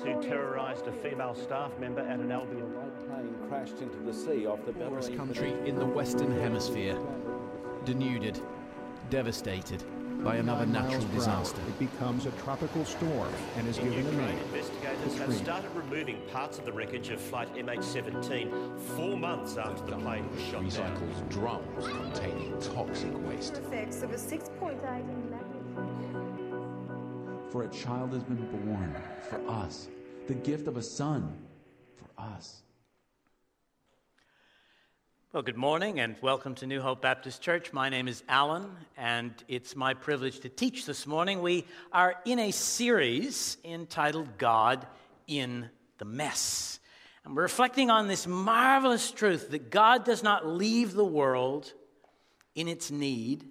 who terrorised a female staff member at an Albion plane crashed into the sea off the poorest country in the Western Hemisphere, denuded, devastated by another natural disaster. It becomes a tropical storm and is given a name. Investigators have started removing parts of the wreckage of flight MH17 four months after the plane was shot down. recycles drums containing toxic waste. effects of a 6.8 in magnitude. For a child has been born for us, the gift of a son for us. Well, good morning and welcome to New Hope Baptist Church. My name is Allan, and it's my privilege to teach this morning. We are in a series entitled God in the Mess. And we're reflecting on this marvelous truth that God does not leave the world in its need.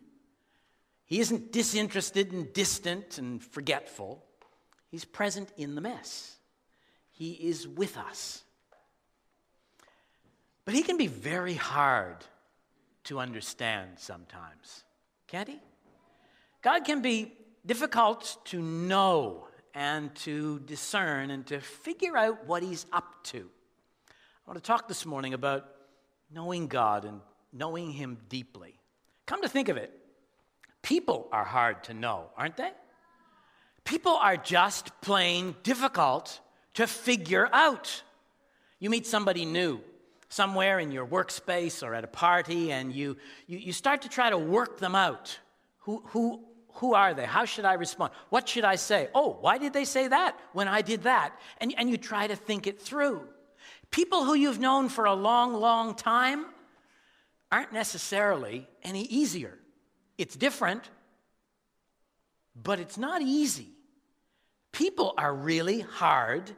He isn't disinterested and distant and forgetful. He's present in the mess. He is with us. But he can be very hard to understand sometimes, can't he? God can be difficult to know and to discern and to figure out what he's up to. I want to talk this morning about knowing God and knowing him deeply. Come to think of it, people are hard to know, aren't they? People are just plain difficult to figure out. You meet somebody new somewhere in your workspace or at a party and you, you, you start to try to work them out. Who, who, who are they? How should I respond? What should I say? Oh, why did they say that when I did that? And, and you try to think it through. People who you've known for a long, long time aren't necessarily any easier. It's different, but it's not easy. People are really hard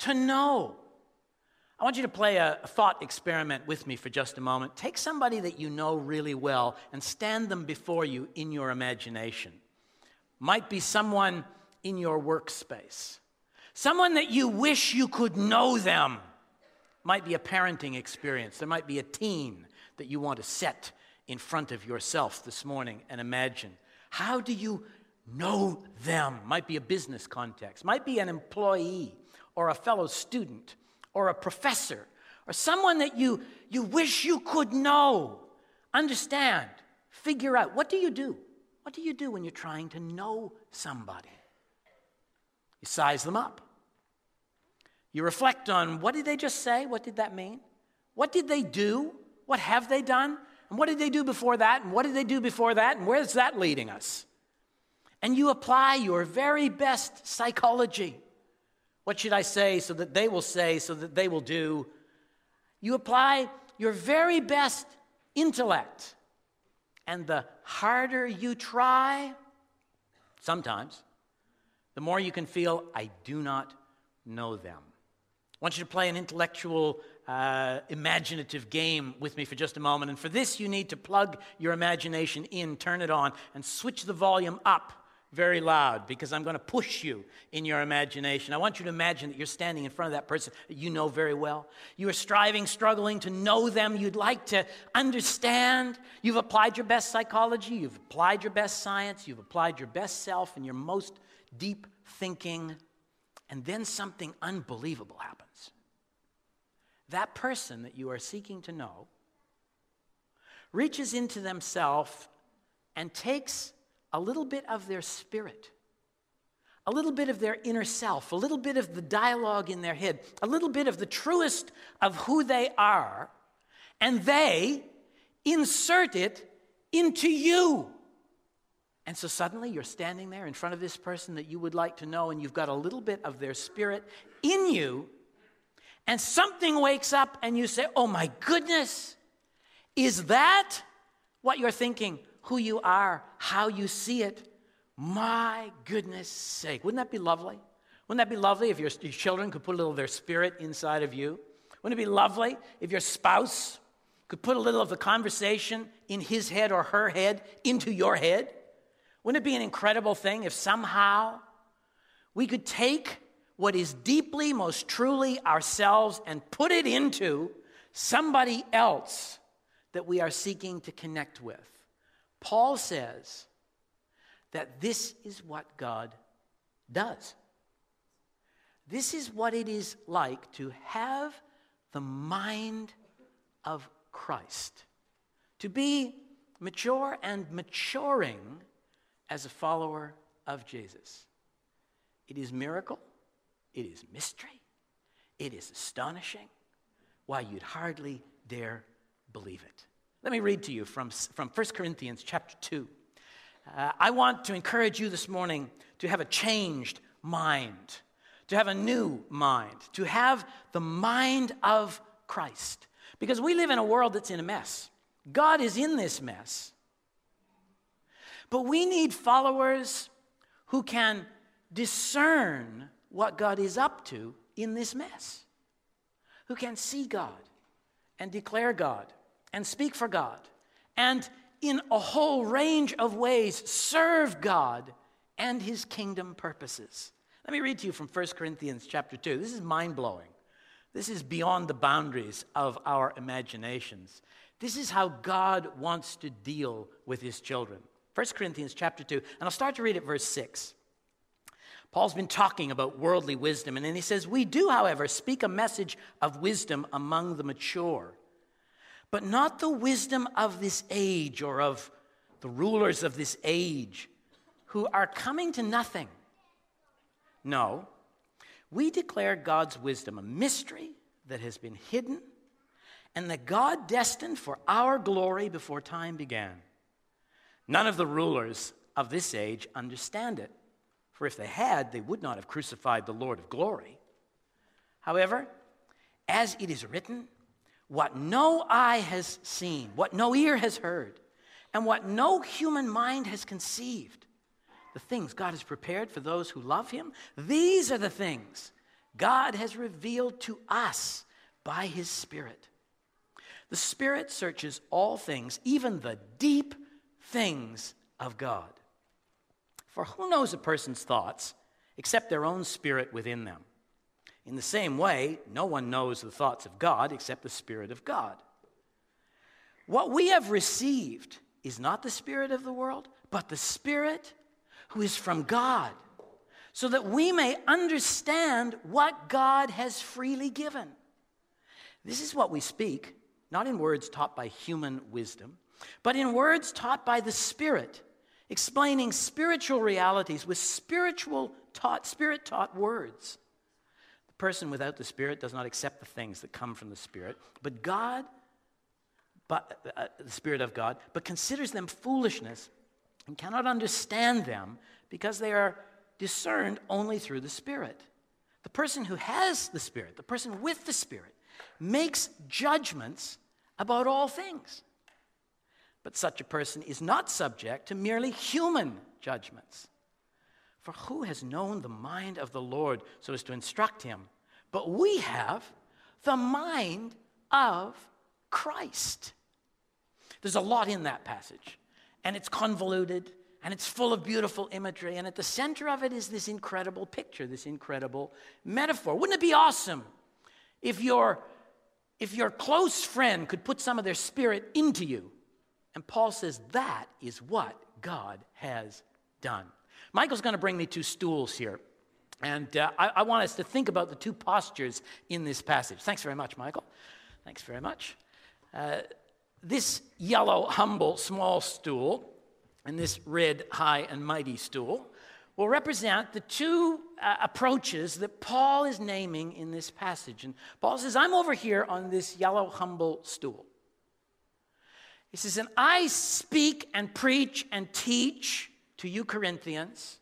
to know. I want you to play a thought experiment with me for just a moment. Take somebody that you know really well and stand them before you in your imagination. Might be someone in your workspace, someone that you wish you could know them. Might be a parenting experience. There might be a teen that you want to set in front of yourself this morning and imagine. How do you know them? Might be a business context, might be an employee or a fellow student or a professor or someone that you, you wish you could know, understand, figure out. What do you do? What do you do when you're trying to know somebody? You size them up. You reflect on what did they just say? What did that mean? What did they do? What have they done? And what did they do before that? And what did they do before that? And where's that leading us? And you apply your very best psychology what should I say so that they will say, so that they will do? You apply your very best intellect. And the harder you try, sometimes, the more you can feel, I do not know them. I want you to play an intellectual, uh, imaginative game with me for just a moment. And for this, you need to plug your imagination in, turn it on, and switch the volume up very loud because I'm going to push you in your imagination. I want you to imagine that you're standing in front of that person that you know very well. You are striving, struggling to know them. You'd like to understand. You've applied your best psychology, you've applied your best science, you've applied your best self and your most deep thinking. And then something unbelievable happens. That person that you are seeking to know reaches into themselves and takes a little bit of their spirit, a little bit of their inner self, a little bit of the dialogue in their head, a little bit of the truest of who they are, and they insert it into you. And so suddenly you're standing there in front of this person that you would like to know, and you've got a little bit of their spirit in you, and something wakes up, and you say, Oh my goodness, is that what you're thinking? who you are, how you see it. My goodness sake. Wouldn't that be lovely? Wouldn't that be lovely if your, your children could put a little of their spirit inside of you? Wouldn't it be lovely if your spouse could put a little of the conversation in his head or her head into your head? Wouldn't it be an incredible thing if somehow we could take what is deeply, most truly ourselves and put it into somebody else that we are seeking to connect with? Paul says that this is what God does. This is what it is like to have the mind of Christ, to be mature and maturing as a follower of Jesus. It is miracle, it is mystery, it is astonishing. Why you'd hardly dare believe it. Let me read to you from, from 1 Corinthians chapter 2. Uh, I want to encourage you this morning to have a changed mind, to have a new mind, to have the mind of Christ. Because we live in a world that's in a mess. God is in this mess. But we need followers who can discern what God is up to in this mess, who can see God and declare God and speak for God and in a whole range of ways serve God and his kingdom purposes. Let me read to you from 1 Corinthians chapter 2. This is mind blowing. This is beyond the boundaries of our imaginations. This is how God wants to deal with his children. 1 Corinthians chapter 2, and I'll start to read at verse 6. Paul's been talking about worldly wisdom, and then he says, We do, however, speak a message of wisdom among the mature, but not the wisdom of this age or of the rulers of this age who are coming to nothing. No, we declare God's wisdom a mystery that has been hidden and that God destined for our glory before time began. None of the rulers of this age understand it, for if they had, they would not have crucified the Lord of glory. However, as it is written, what no eye has seen, what no ear has heard, and what no human mind has conceived, the things God has prepared for those who love Him, these are the things God has revealed to us by His Spirit. The Spirit searches all things, even the deep things of God. For who knows a person's thoughts except their own spirit within them? In the same way, no one knows the thoughts of God except the Spirit of God. What we have received is not the Spirit of the world, but the Spirit who is from God, so that we may understand what God has freely given. This is what we speak, not in words taught by human wisdom, but in words taught by the Spirit, explaining spiritual realities with spiritual taught, spirit taught words. The person without the Spirit does not accept the things that come from the Spirit, but God, but uh, the Spirit of God, but considers them foolishness and cannot understand them because they are discerned only through the Spirit. The person who has the Spirit, the person with the Spirit, makes judgments about all things. But such a person is not subject to merely human judgments. For who has known the mind of the Lord so as to instruct him? But we have the mind of Christ. There's a lot in that passage and it's convoluted and it's full of beautiful imagery. And at the center of it is this incredible picture, this incredible metaphor. Wouldn't it be awesome if your, if your close friend could put some of their spirit into you? And Paul says that is what God has done. Michael's going to bring me two stools here. And uh, I, I want us to think about the two postures in this passage. Thanks very much, Michael. Thanks very much. Uh, this yellow, humble, small stool and this red, high and mighty stool will represent the two uh, approaches that Paul is naming in this passage. And Paul says, I'm over here on this yellow, humble stool. He says, and I speak and preach and teach to you, Corinthians,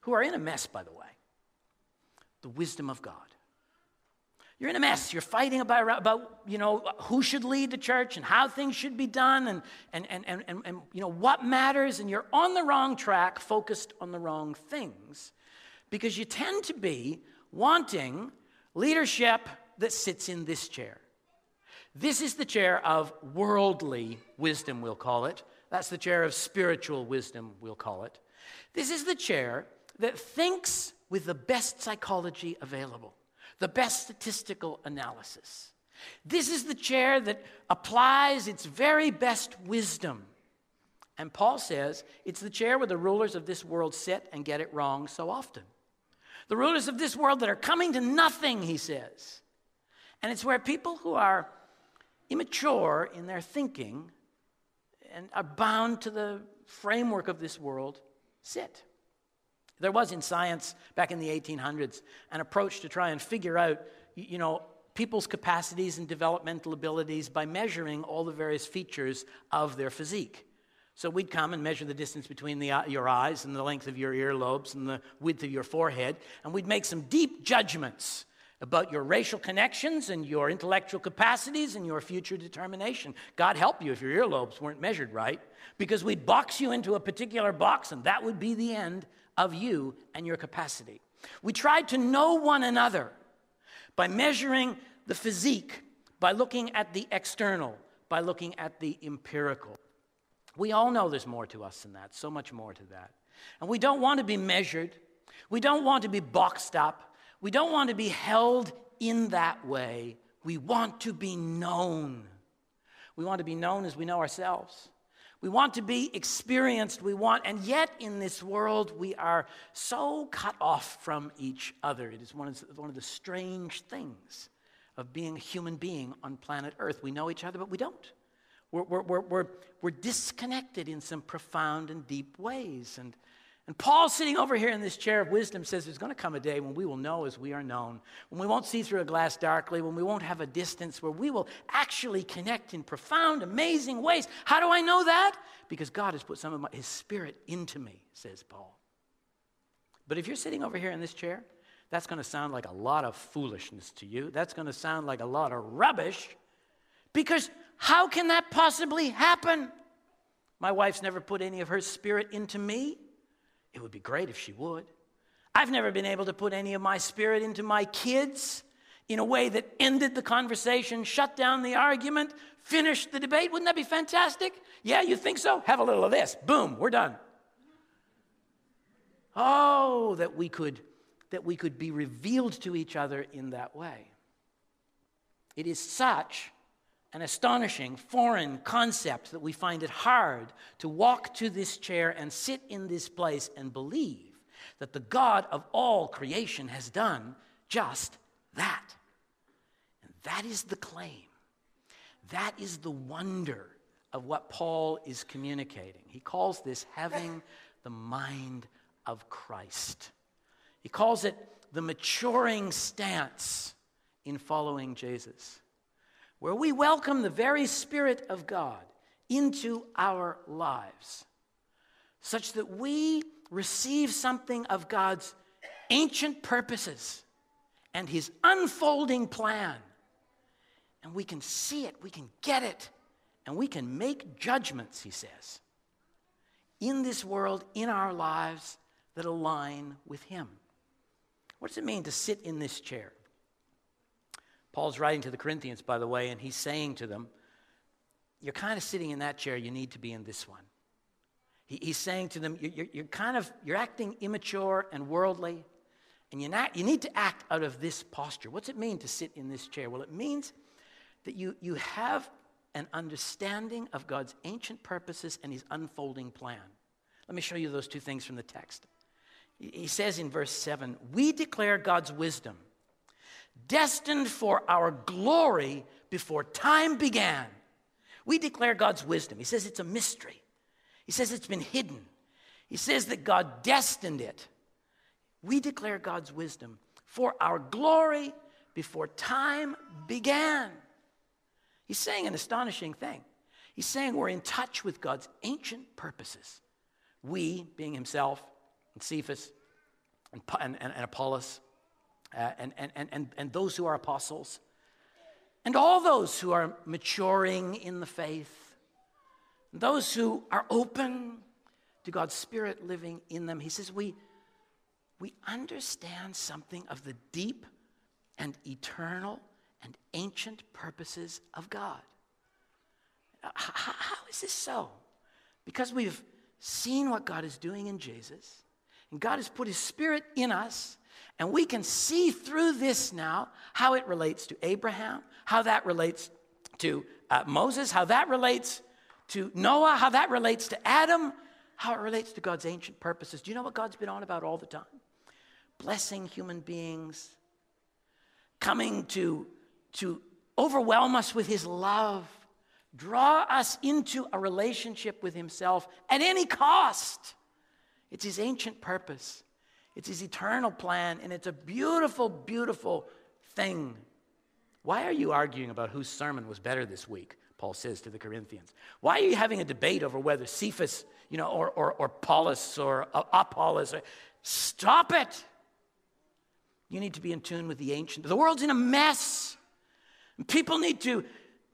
who are in a mess, by the way, the wisdom of God. You're in a mess. You're fighting about, about you know, who should lead the church and how things should be done and, and, and, and, and, and you know, what matters. And you're on the wrong track, focused on the wrong things, because you tend to be wanting leadership that sits in this chair. This is the chair of worldly wisdom, we'll call it. That's the chair of spiritual wisdom, we'll call it. This is the chair that thinks with the best psychology available the best statistical analysis. This is the chair that applies its very best wisdom. And Paul says it's the chair where the rulers of this world sit and get it wrong so often. The rulers of this world that are coming to nothing, he says. And it's where people who are immature in their thinking and are bound to the framework of this world sit. There was in science back in the 1800s an approach to try and figure out, you know, people's capacities and developmental abilities by measuring all the various features of their physique. So we'd come and measure the distance between the, uh, your eyes and the length of your earlobes and the width of your forehead, and we'd make some deep judgments about your racial connections and your intellectual capacities and your future determination. God help you if your earlobes weren't measured right, because we'd box you into a particular box, and that would be the end of you and your capacity. We tried to know one another by measuring the physique, by looking at the external, by looking at the empirical. We all know there's more to us than that, so much more to that. And we don't want to be measured. We don't want to be boxed up. We don't want to be held in that way. We want to be known. We want to be known as we know ourselves. We want to be experienced. We want, and yet in this world, we are so cut off from each other. It is one of, one of the strange things of being a human being on planet Earth. We know each other, but we don't. We're, we're, we're, we're, we're disconnected in some profound and deep ways. And and Paul, sitting over here in this chair of wisdom, says there's going to come a day when we will know as we are known, when we won't see through a glass darkly, when we won't have a distance, where we will actually connect in profound, amazing ways. How do I know that? Because God has put some of my, His Spirit into me, says Paul. But if you're sitting over here in this chair, that's going to sound like a lot of foolishness to you. That's going to sound like a lot of rubbish. Because how can that possibly happen? My wife's never put any of her spirit into me. It would be great if she would. I've never been able to put any of my spirit into my kids in a way that ended the conversation, shut down the argument, finished the debate. Wouldn't that be fantastic? Yeah, you think so? Have a little of this. Boom, we're done. Oh, that we could that we could be revealed to each other in that way. It is such an astonishing foreign concept that we find it hard to walk to this chair and sit in this place and believe that the God of all creation has done just that. And that is the claim. That is the wonder of what Paul is communicating. He calls this having the mind of Christ. He calls it the maturing stance in following Jesus where we welcome the very Spirit of God into our lives, such that we receive something of God's ancient purposes and His unfolding plan. And we can see it, we can get it, and we can make judgments, he says, in this world, in our lives that align with Him. What does it mean to sit in this chair? Paul's writing to the Corinthians, by the way, and he's saying to them, You're kind of sitting in that chair, you need to be in this one. He, he's saying to them, you're, you're, kind of, you're acting immature and worldly, and you, not, you need to act out of this posture. What's it mean to sit in this chair? Well, it means that you, you have an understanding of God's ancient purposes and his unfolding plan. Let me show you those two things from the text. He says in verse 7 We declare God's wisdom destined for our glory before time began. We declare God's wisdom. He says it's a mystery, He says it's been hidden. He says that God destined it. We declare God's wisdom for our glory before time began. He's saying an astonishing thing. He's saying we're in touch with God's ancient purposes. We, being himself, and Cephas, and, and, and Apollos, Uh, and, and, and, and those who are apostles, and all those who are maturing in the faith, those who are open to God's Spirit living in them. He says, we, we understand something of the deep and eternal and ancient purposes of God. How, how is this so? Because we've seen what God is doing in Jesus, and God has put His Spirit in us and we can see through this now how it relates to Abraham, how that relates to uh, Moses, how that relates to Noah, how that relates to Adam, how it relates to God's ancient purposes. Do you know what God's been on about all the time? blessing human beings, coming to, to overwhelm us with his love, draw us into a relationship with himself at any cost. It's his ancient purpose, it's his eternal plan, and it's a beautiful, beautiful thing. Why are you arguing about whose sermon was better this week? Paul says to the Corinthians. Why are you having a debate over whether Cephas, you know, or, or, or Paulus or uh, Apollos? Stop it. You need to be in tune with the ancient. The world's in a mess. People need to,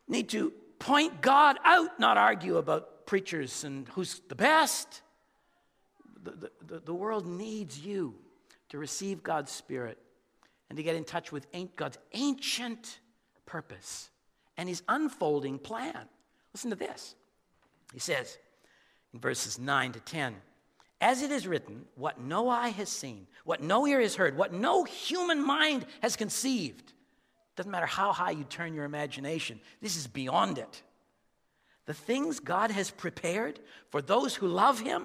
need to point God out, not argue about preachers and who's the best. The, the, the world needs you to receive God's Spirit and to get in touch with God's ancient purpose and his unfolding plan. Listen to this. He says in verses 9 to 10 As it is written, what no eye has seen, what no ear has heard, what no human mind has conceived. Doesn't matter how high you turn your imagination, this is beyond it. The things God has prepared for those who love Him,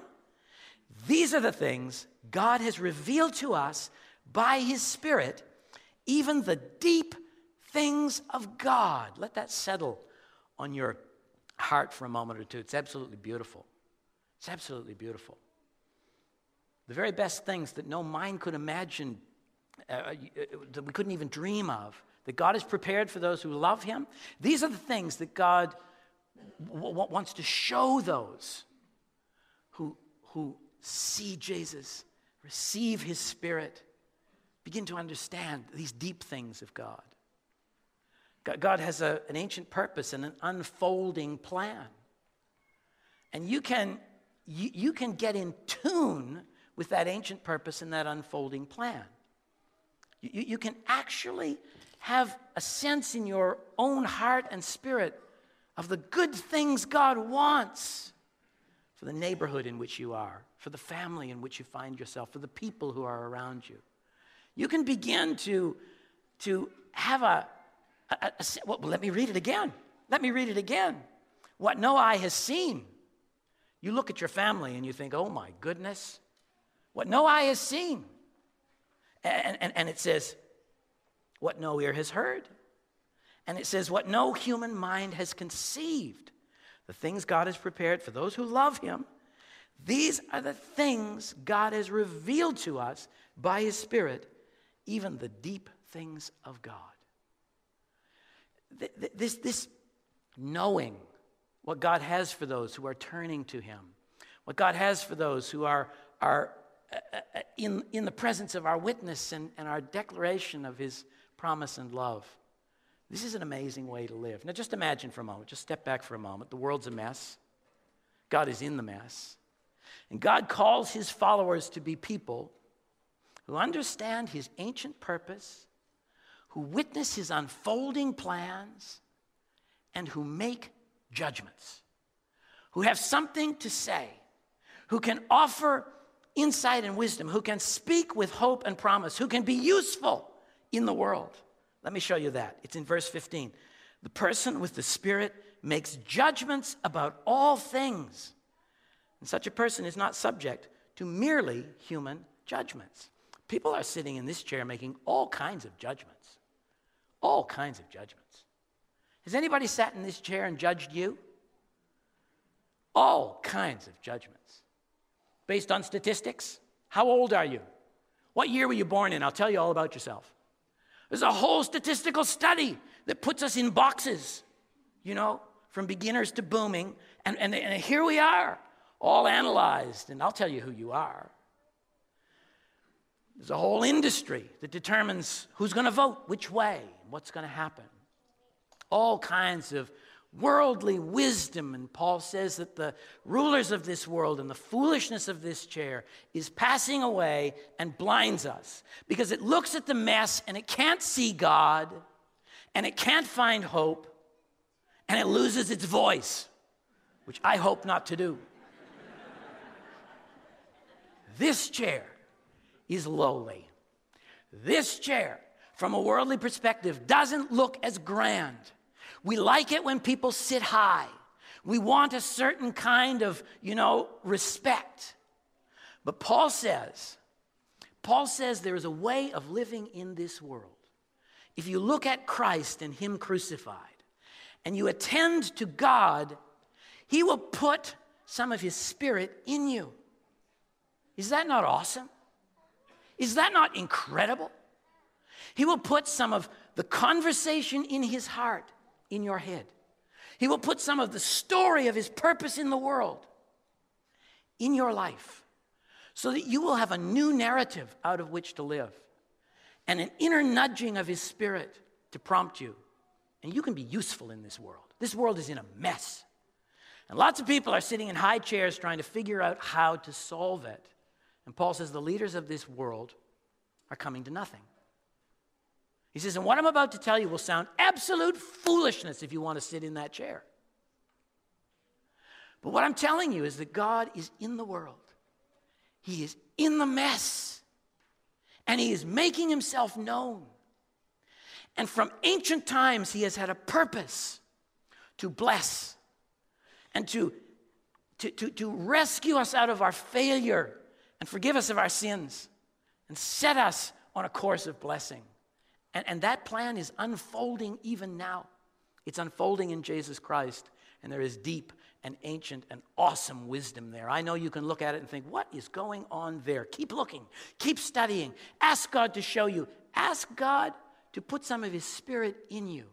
these are the things God has revealed to us by His Spirit, even the deep things of God. Let that settle on your heart for a moment or two. It's absolutely beautiful. It's absolutely beautiful. The very best things that no mind could imagine, uh, uh that we couldn't even dream of, that God has prepared for those who love Him, these are the things that God w- wants to show those who, who see Jesus, receive His Spirit, begin to understand these deep things of God. God has a, an ancient purpose and an unfolding plan. And you can, you, you can get in tune with that ancient purpose and that unfolding plan. You, you can actually have a sense in your own heart and spirit of the good things God wants for the neighborhood in which you are, for the family in which you find yourself, for the people who are around you. You can begin to, to have a, well, let me read it again. Let me read it again. What no eye has seen. You look at your family and you think, oh my goodness, what no eye has seen. And, and, and it says, what no ear has heard. And it says, what no human mind has conceived. The things God has prepared for those who love Him. These are the things God has revealed to us by His Spirit, even the deep things of God this, this knowing what God has for those who are turning to Him, what God has for those who are, are uh, uh, in, in the presence of our witness and, and our declaration of His promise and love. This is an amazing way to live. Now, just imagine for a moment, just step back for a moment. The world's a mess, God is in the mess. And God calls His followers to be people who understand His ancient purpose who witness his unfolding plans and who make judgments, who have something to say, who can offer insight and wisdom, who can speak with hope and promise, who can be useful in the world. Let me show you that. It's in verse 15. The person with the Spirit makes judgments about all things. And such a person is not subject to merely human judgments. People are sitting in this chair making all kinds of judgments all kinds of judgments. Has anybody sat in this chair and judged you? All kinds of judgments. Based on statistics. How old are you? What year were you born in? I'll tell you all about yourself. There's a whole statistical study that puts us in boxes, you know, from beginners to booming. And, and, and here we are, all analyzed. And I'll tell you who you are. There's a whole industry that determines who's going to vote, which way, what's going to happen. All kinds of worldly wisdom. And Paul says that the rulers of this world and the foolishness of this chair is passing away and blinds us because it looks at the mess and it can't see God and it can't find hope and it loses its voice, which I hope not to do. This chair is lowly. This chair, from a worldly perspective, doesn't look as grand. We like it when people sit high. We want a certain kind of, you know, respect. But Paul says, Paul says there is a way of living in this world. If you look at Christ and Him crucified, and you attend to God, He will put some of His Spirit in you. Is that not awesome? Is that not incredible? He will put some of the conversation in His heart in your head. He will put some of the story of His purpose in the world in your life so that you will have a new narrative out of which to live and an inner nudging of His Spirit to prompt you. And you can be useful in this world. This world is in a mess. And lots of people are sitting in high chairs trying to figure out how to solve it. And Paul says the leaders of this world are coming to nothing. He says, and what I'm about to tell you will sound absolute foolishness if you want to sit in that chair. But what I'm telling you is that God is in the world. He is in the mess. And He is making Himself known. And from ancient times, He has had a purpose to bless and to, to, to, to rescue us out of our failure and forgive us of our sins and set us on a course of blessing. And, and that plan is unfolding even now. It's unfolding in Jesus Christ, and there is deep and ancient and awesome wisdom there. I know you can look at it and think, what is going on there? Keep looking, keep studying. Ask God to show you. Ask God to put some of His Spirit in you.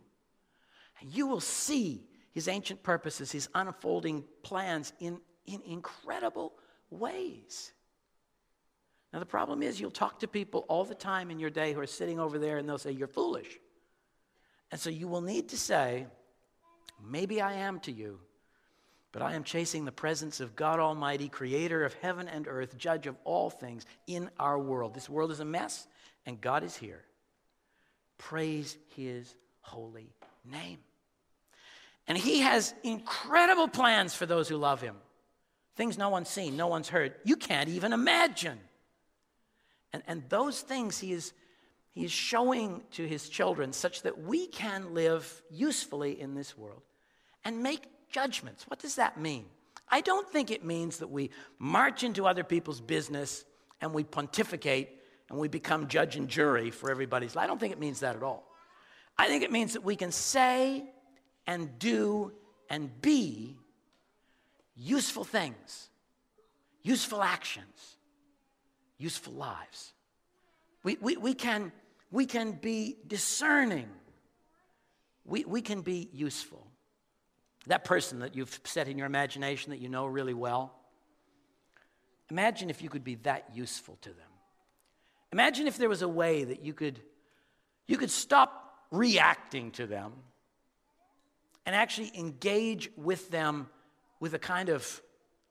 And you will see His ancient purposes, His unfolding plans in, in incredible ways. Now, the problem is, you'll talk to people all the time in your day who are sitting over there and they'll say, You're foolish. And so you will need to say, Maybe I am to you, but I am chasing the presence of God Almighty, creator of heaven and earth, judge of all things in our world. This world is a mess, and God is here. Praise his holy name. And he has incredible plans for those who love him. Things no one's seen, no one's heard. You can't even imagine. And, and those things he is, he is showing to his children such that we can live usefully in this world and make judgments. What does that mean? I don't think it means that we march into other people's business and we pontificate and we become judge and jury for everybody's life. I don't think it means that at all. I think it means that we can say and do and be useful things, useful actions, useful lives. We, we, we, can, we can be discerning, we, we can be useful. That person that you've set in your imagination that you know really well, imagine if you could be that useful to them. Imagine if there was a way that you could, you could stop reacting to them and actually engage with them with a kind of,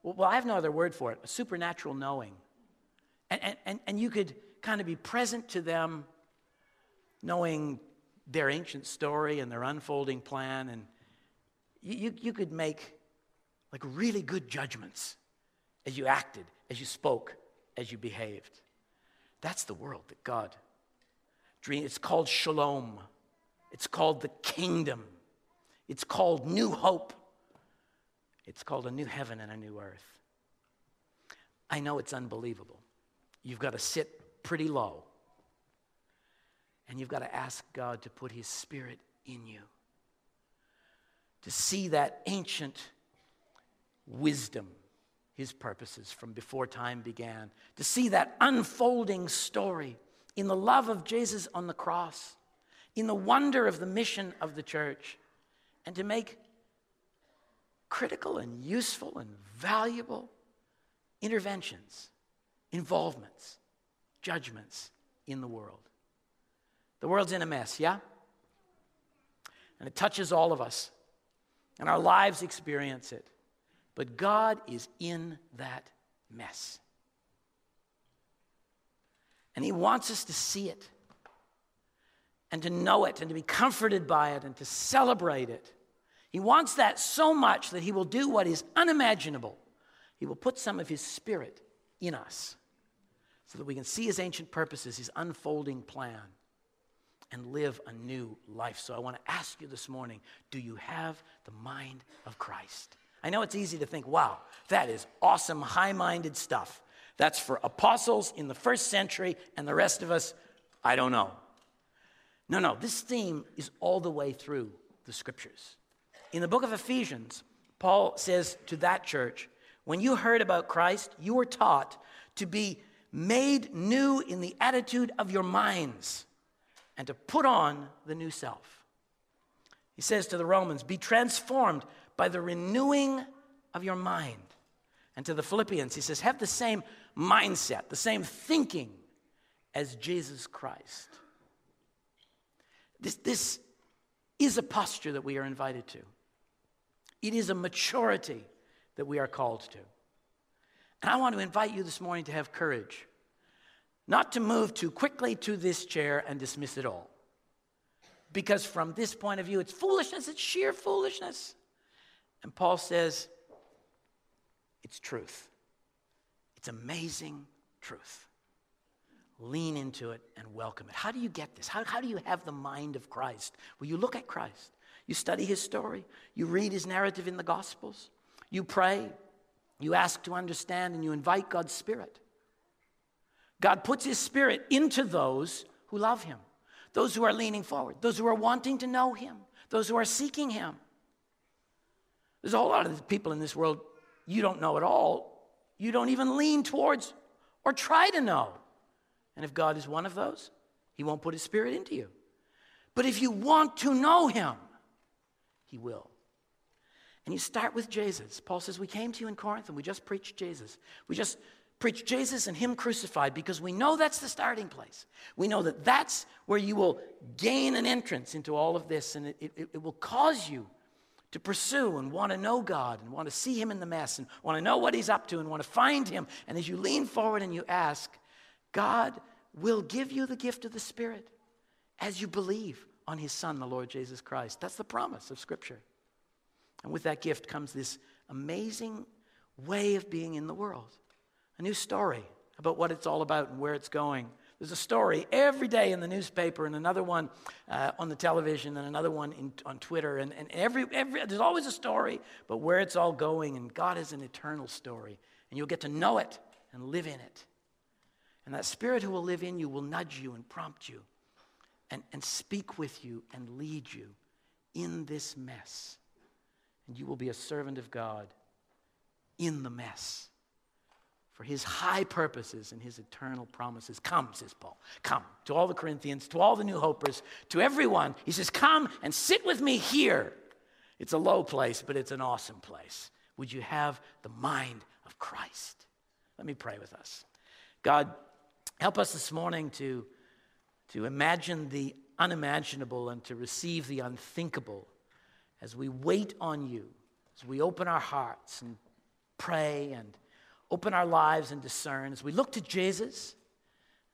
well, I have no other word for it, a supernatural knowing. And, and, and you could kind of be present to them, knowing their ancient story and their unfolding plan and you, you could make like really good judgments as you acted, as you spoke, as you behaved. That's the world that God dreamed. It's called shalom. It's called the kingdom. It's called new hope. It's called a new heaven and a new earth. I know it's unbelievable. You've got to sit pretty low. And you've got to ask God to put His Spirit in you to see that ancient wisdom, his purposes from before time began, to see that unfolding story in the love of Jesus on the cross, in the wonder of the mission of the church, and to make critical and useful and valuable interventions, involvements, judgments in the world. The world's in a mess, yeah? And it touches all of us and our lives experience it. But God is in that mess. And He wants us to see it and to know it and to be comforted by it and to celebrate it. He wants that so much that He will do what is unimaginable. He will put some of His Spirit in us so that we can see His ancient purposes, His unfolding plan and live a new life. So I want to ask you this morning do you have the mind of Christ? I know it's easy to think, wow, that is awesome, high minded stuff. That's for apostles in the first century, and the rest of us, I don't know. No, no, this theme is all the way through the scriptures. In the book of Ephesians, Paul says to that church, when you heard about Christ, you were taught to be made new in the attitude of your minds and to put on the new self. He says to the Romans, Be transformed by the renewing of your mind. And to the Philippians, he says, Have the same mindset, the same thinking as Jesus Christ. This, this is a posture that we are invited to, it is a maturity that we are called to. And I want to invite you this morning to have courage, not to move too quickly to this chair and dismiss it all. Because from this point of view, it's foolishness, it's sheer foolishness. And Paul says, it's truth. It's amazing truth. Lean into it and welcome it. How do you get this? How, how do you have the mind of Christ? Well, you look at Christ, you study his story, you read his narrative in the Gospels, you pray, you ask to understand, and you invite God's Spirit. God puts his Spirit into those who love him, those who are leaning forward, those who are wanting to know him, those who are seeking him. There's a whole lot of people in this world you don't know at all, you don't even lean towards or try to know. And if God is one of those, He won't put His Spirit into you. But if you want to know Him, He will. And you start with Jesus. Paul says, We came to you in Corinth and we just preached Jesus. We just preached Jesus and Him crucified because we know that's the starting place. We know that that's where you will gain an entrance into all of this and it, it, it will cause you to pursue and want to know God and want to see Him in the mess and want to know what He's up to and want to find Him. And as you lean forward and you ask, God will give you the gift of the Spirit as you believe on His Son, the Lord Jesus Christ. That's the promise of Scripture. And with that gift comes this amazing way of being in the world a new story about what it's all about and where it's going. There's a story every day in the newspaper, and another one uh, on the television, and another one in, on Twitter. And, and every, every, there's always a story, but where it's all going. And God is an eternal story. And you'll get to know it and live in it. And that Spirit who will live in you will nudge you and prompt you and, and speak with you and lead you in this mess. And you will be a servant of God in the mess for his high purposes and his eternal promises. Come, says Paul. Come to all the Corinthians, to all the new hopers, to everyone. He says, Come and sit with me here. It's a low place, but it's an awesome place. Would you have the mind of Christ? Let me pray with us. God, help us this morning to, to imagine the unimaginable and to receive the unthinkable as we wait on you, as we open our hearts and pray and open our lives and discern as we look to Jesus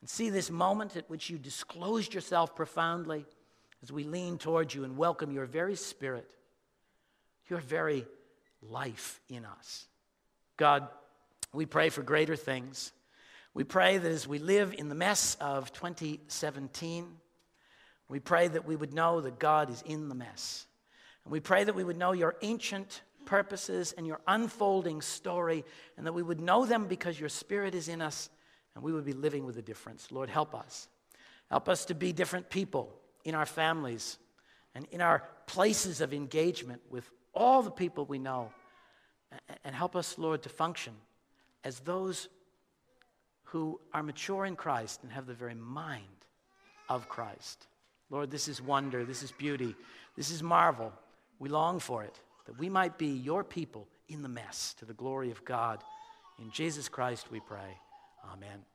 and see this moment at which you disclosed yourself profoundly as we lean towards you and welcome your very spirit, your very life in us. God, we pray for greater things. We pray that as we live in the mess of 2017, we pray that we would know that God is in the mess. And we pray that we would know your ancient purposes and your unfolding story, and that we would know them because your Spirit is in us and we would be living with a difference. Lord, help us. Help us to be different people in our families and in our places of engagement with all the people we know. And help us, Lord, to function as those who are mature in Christ and have the very mind of Christ. Lord, this is wonder, this is beauty, this is marvel. We long for it that we might be your people in the mess to the glory of God. In Jesus Christ we pray. Amen.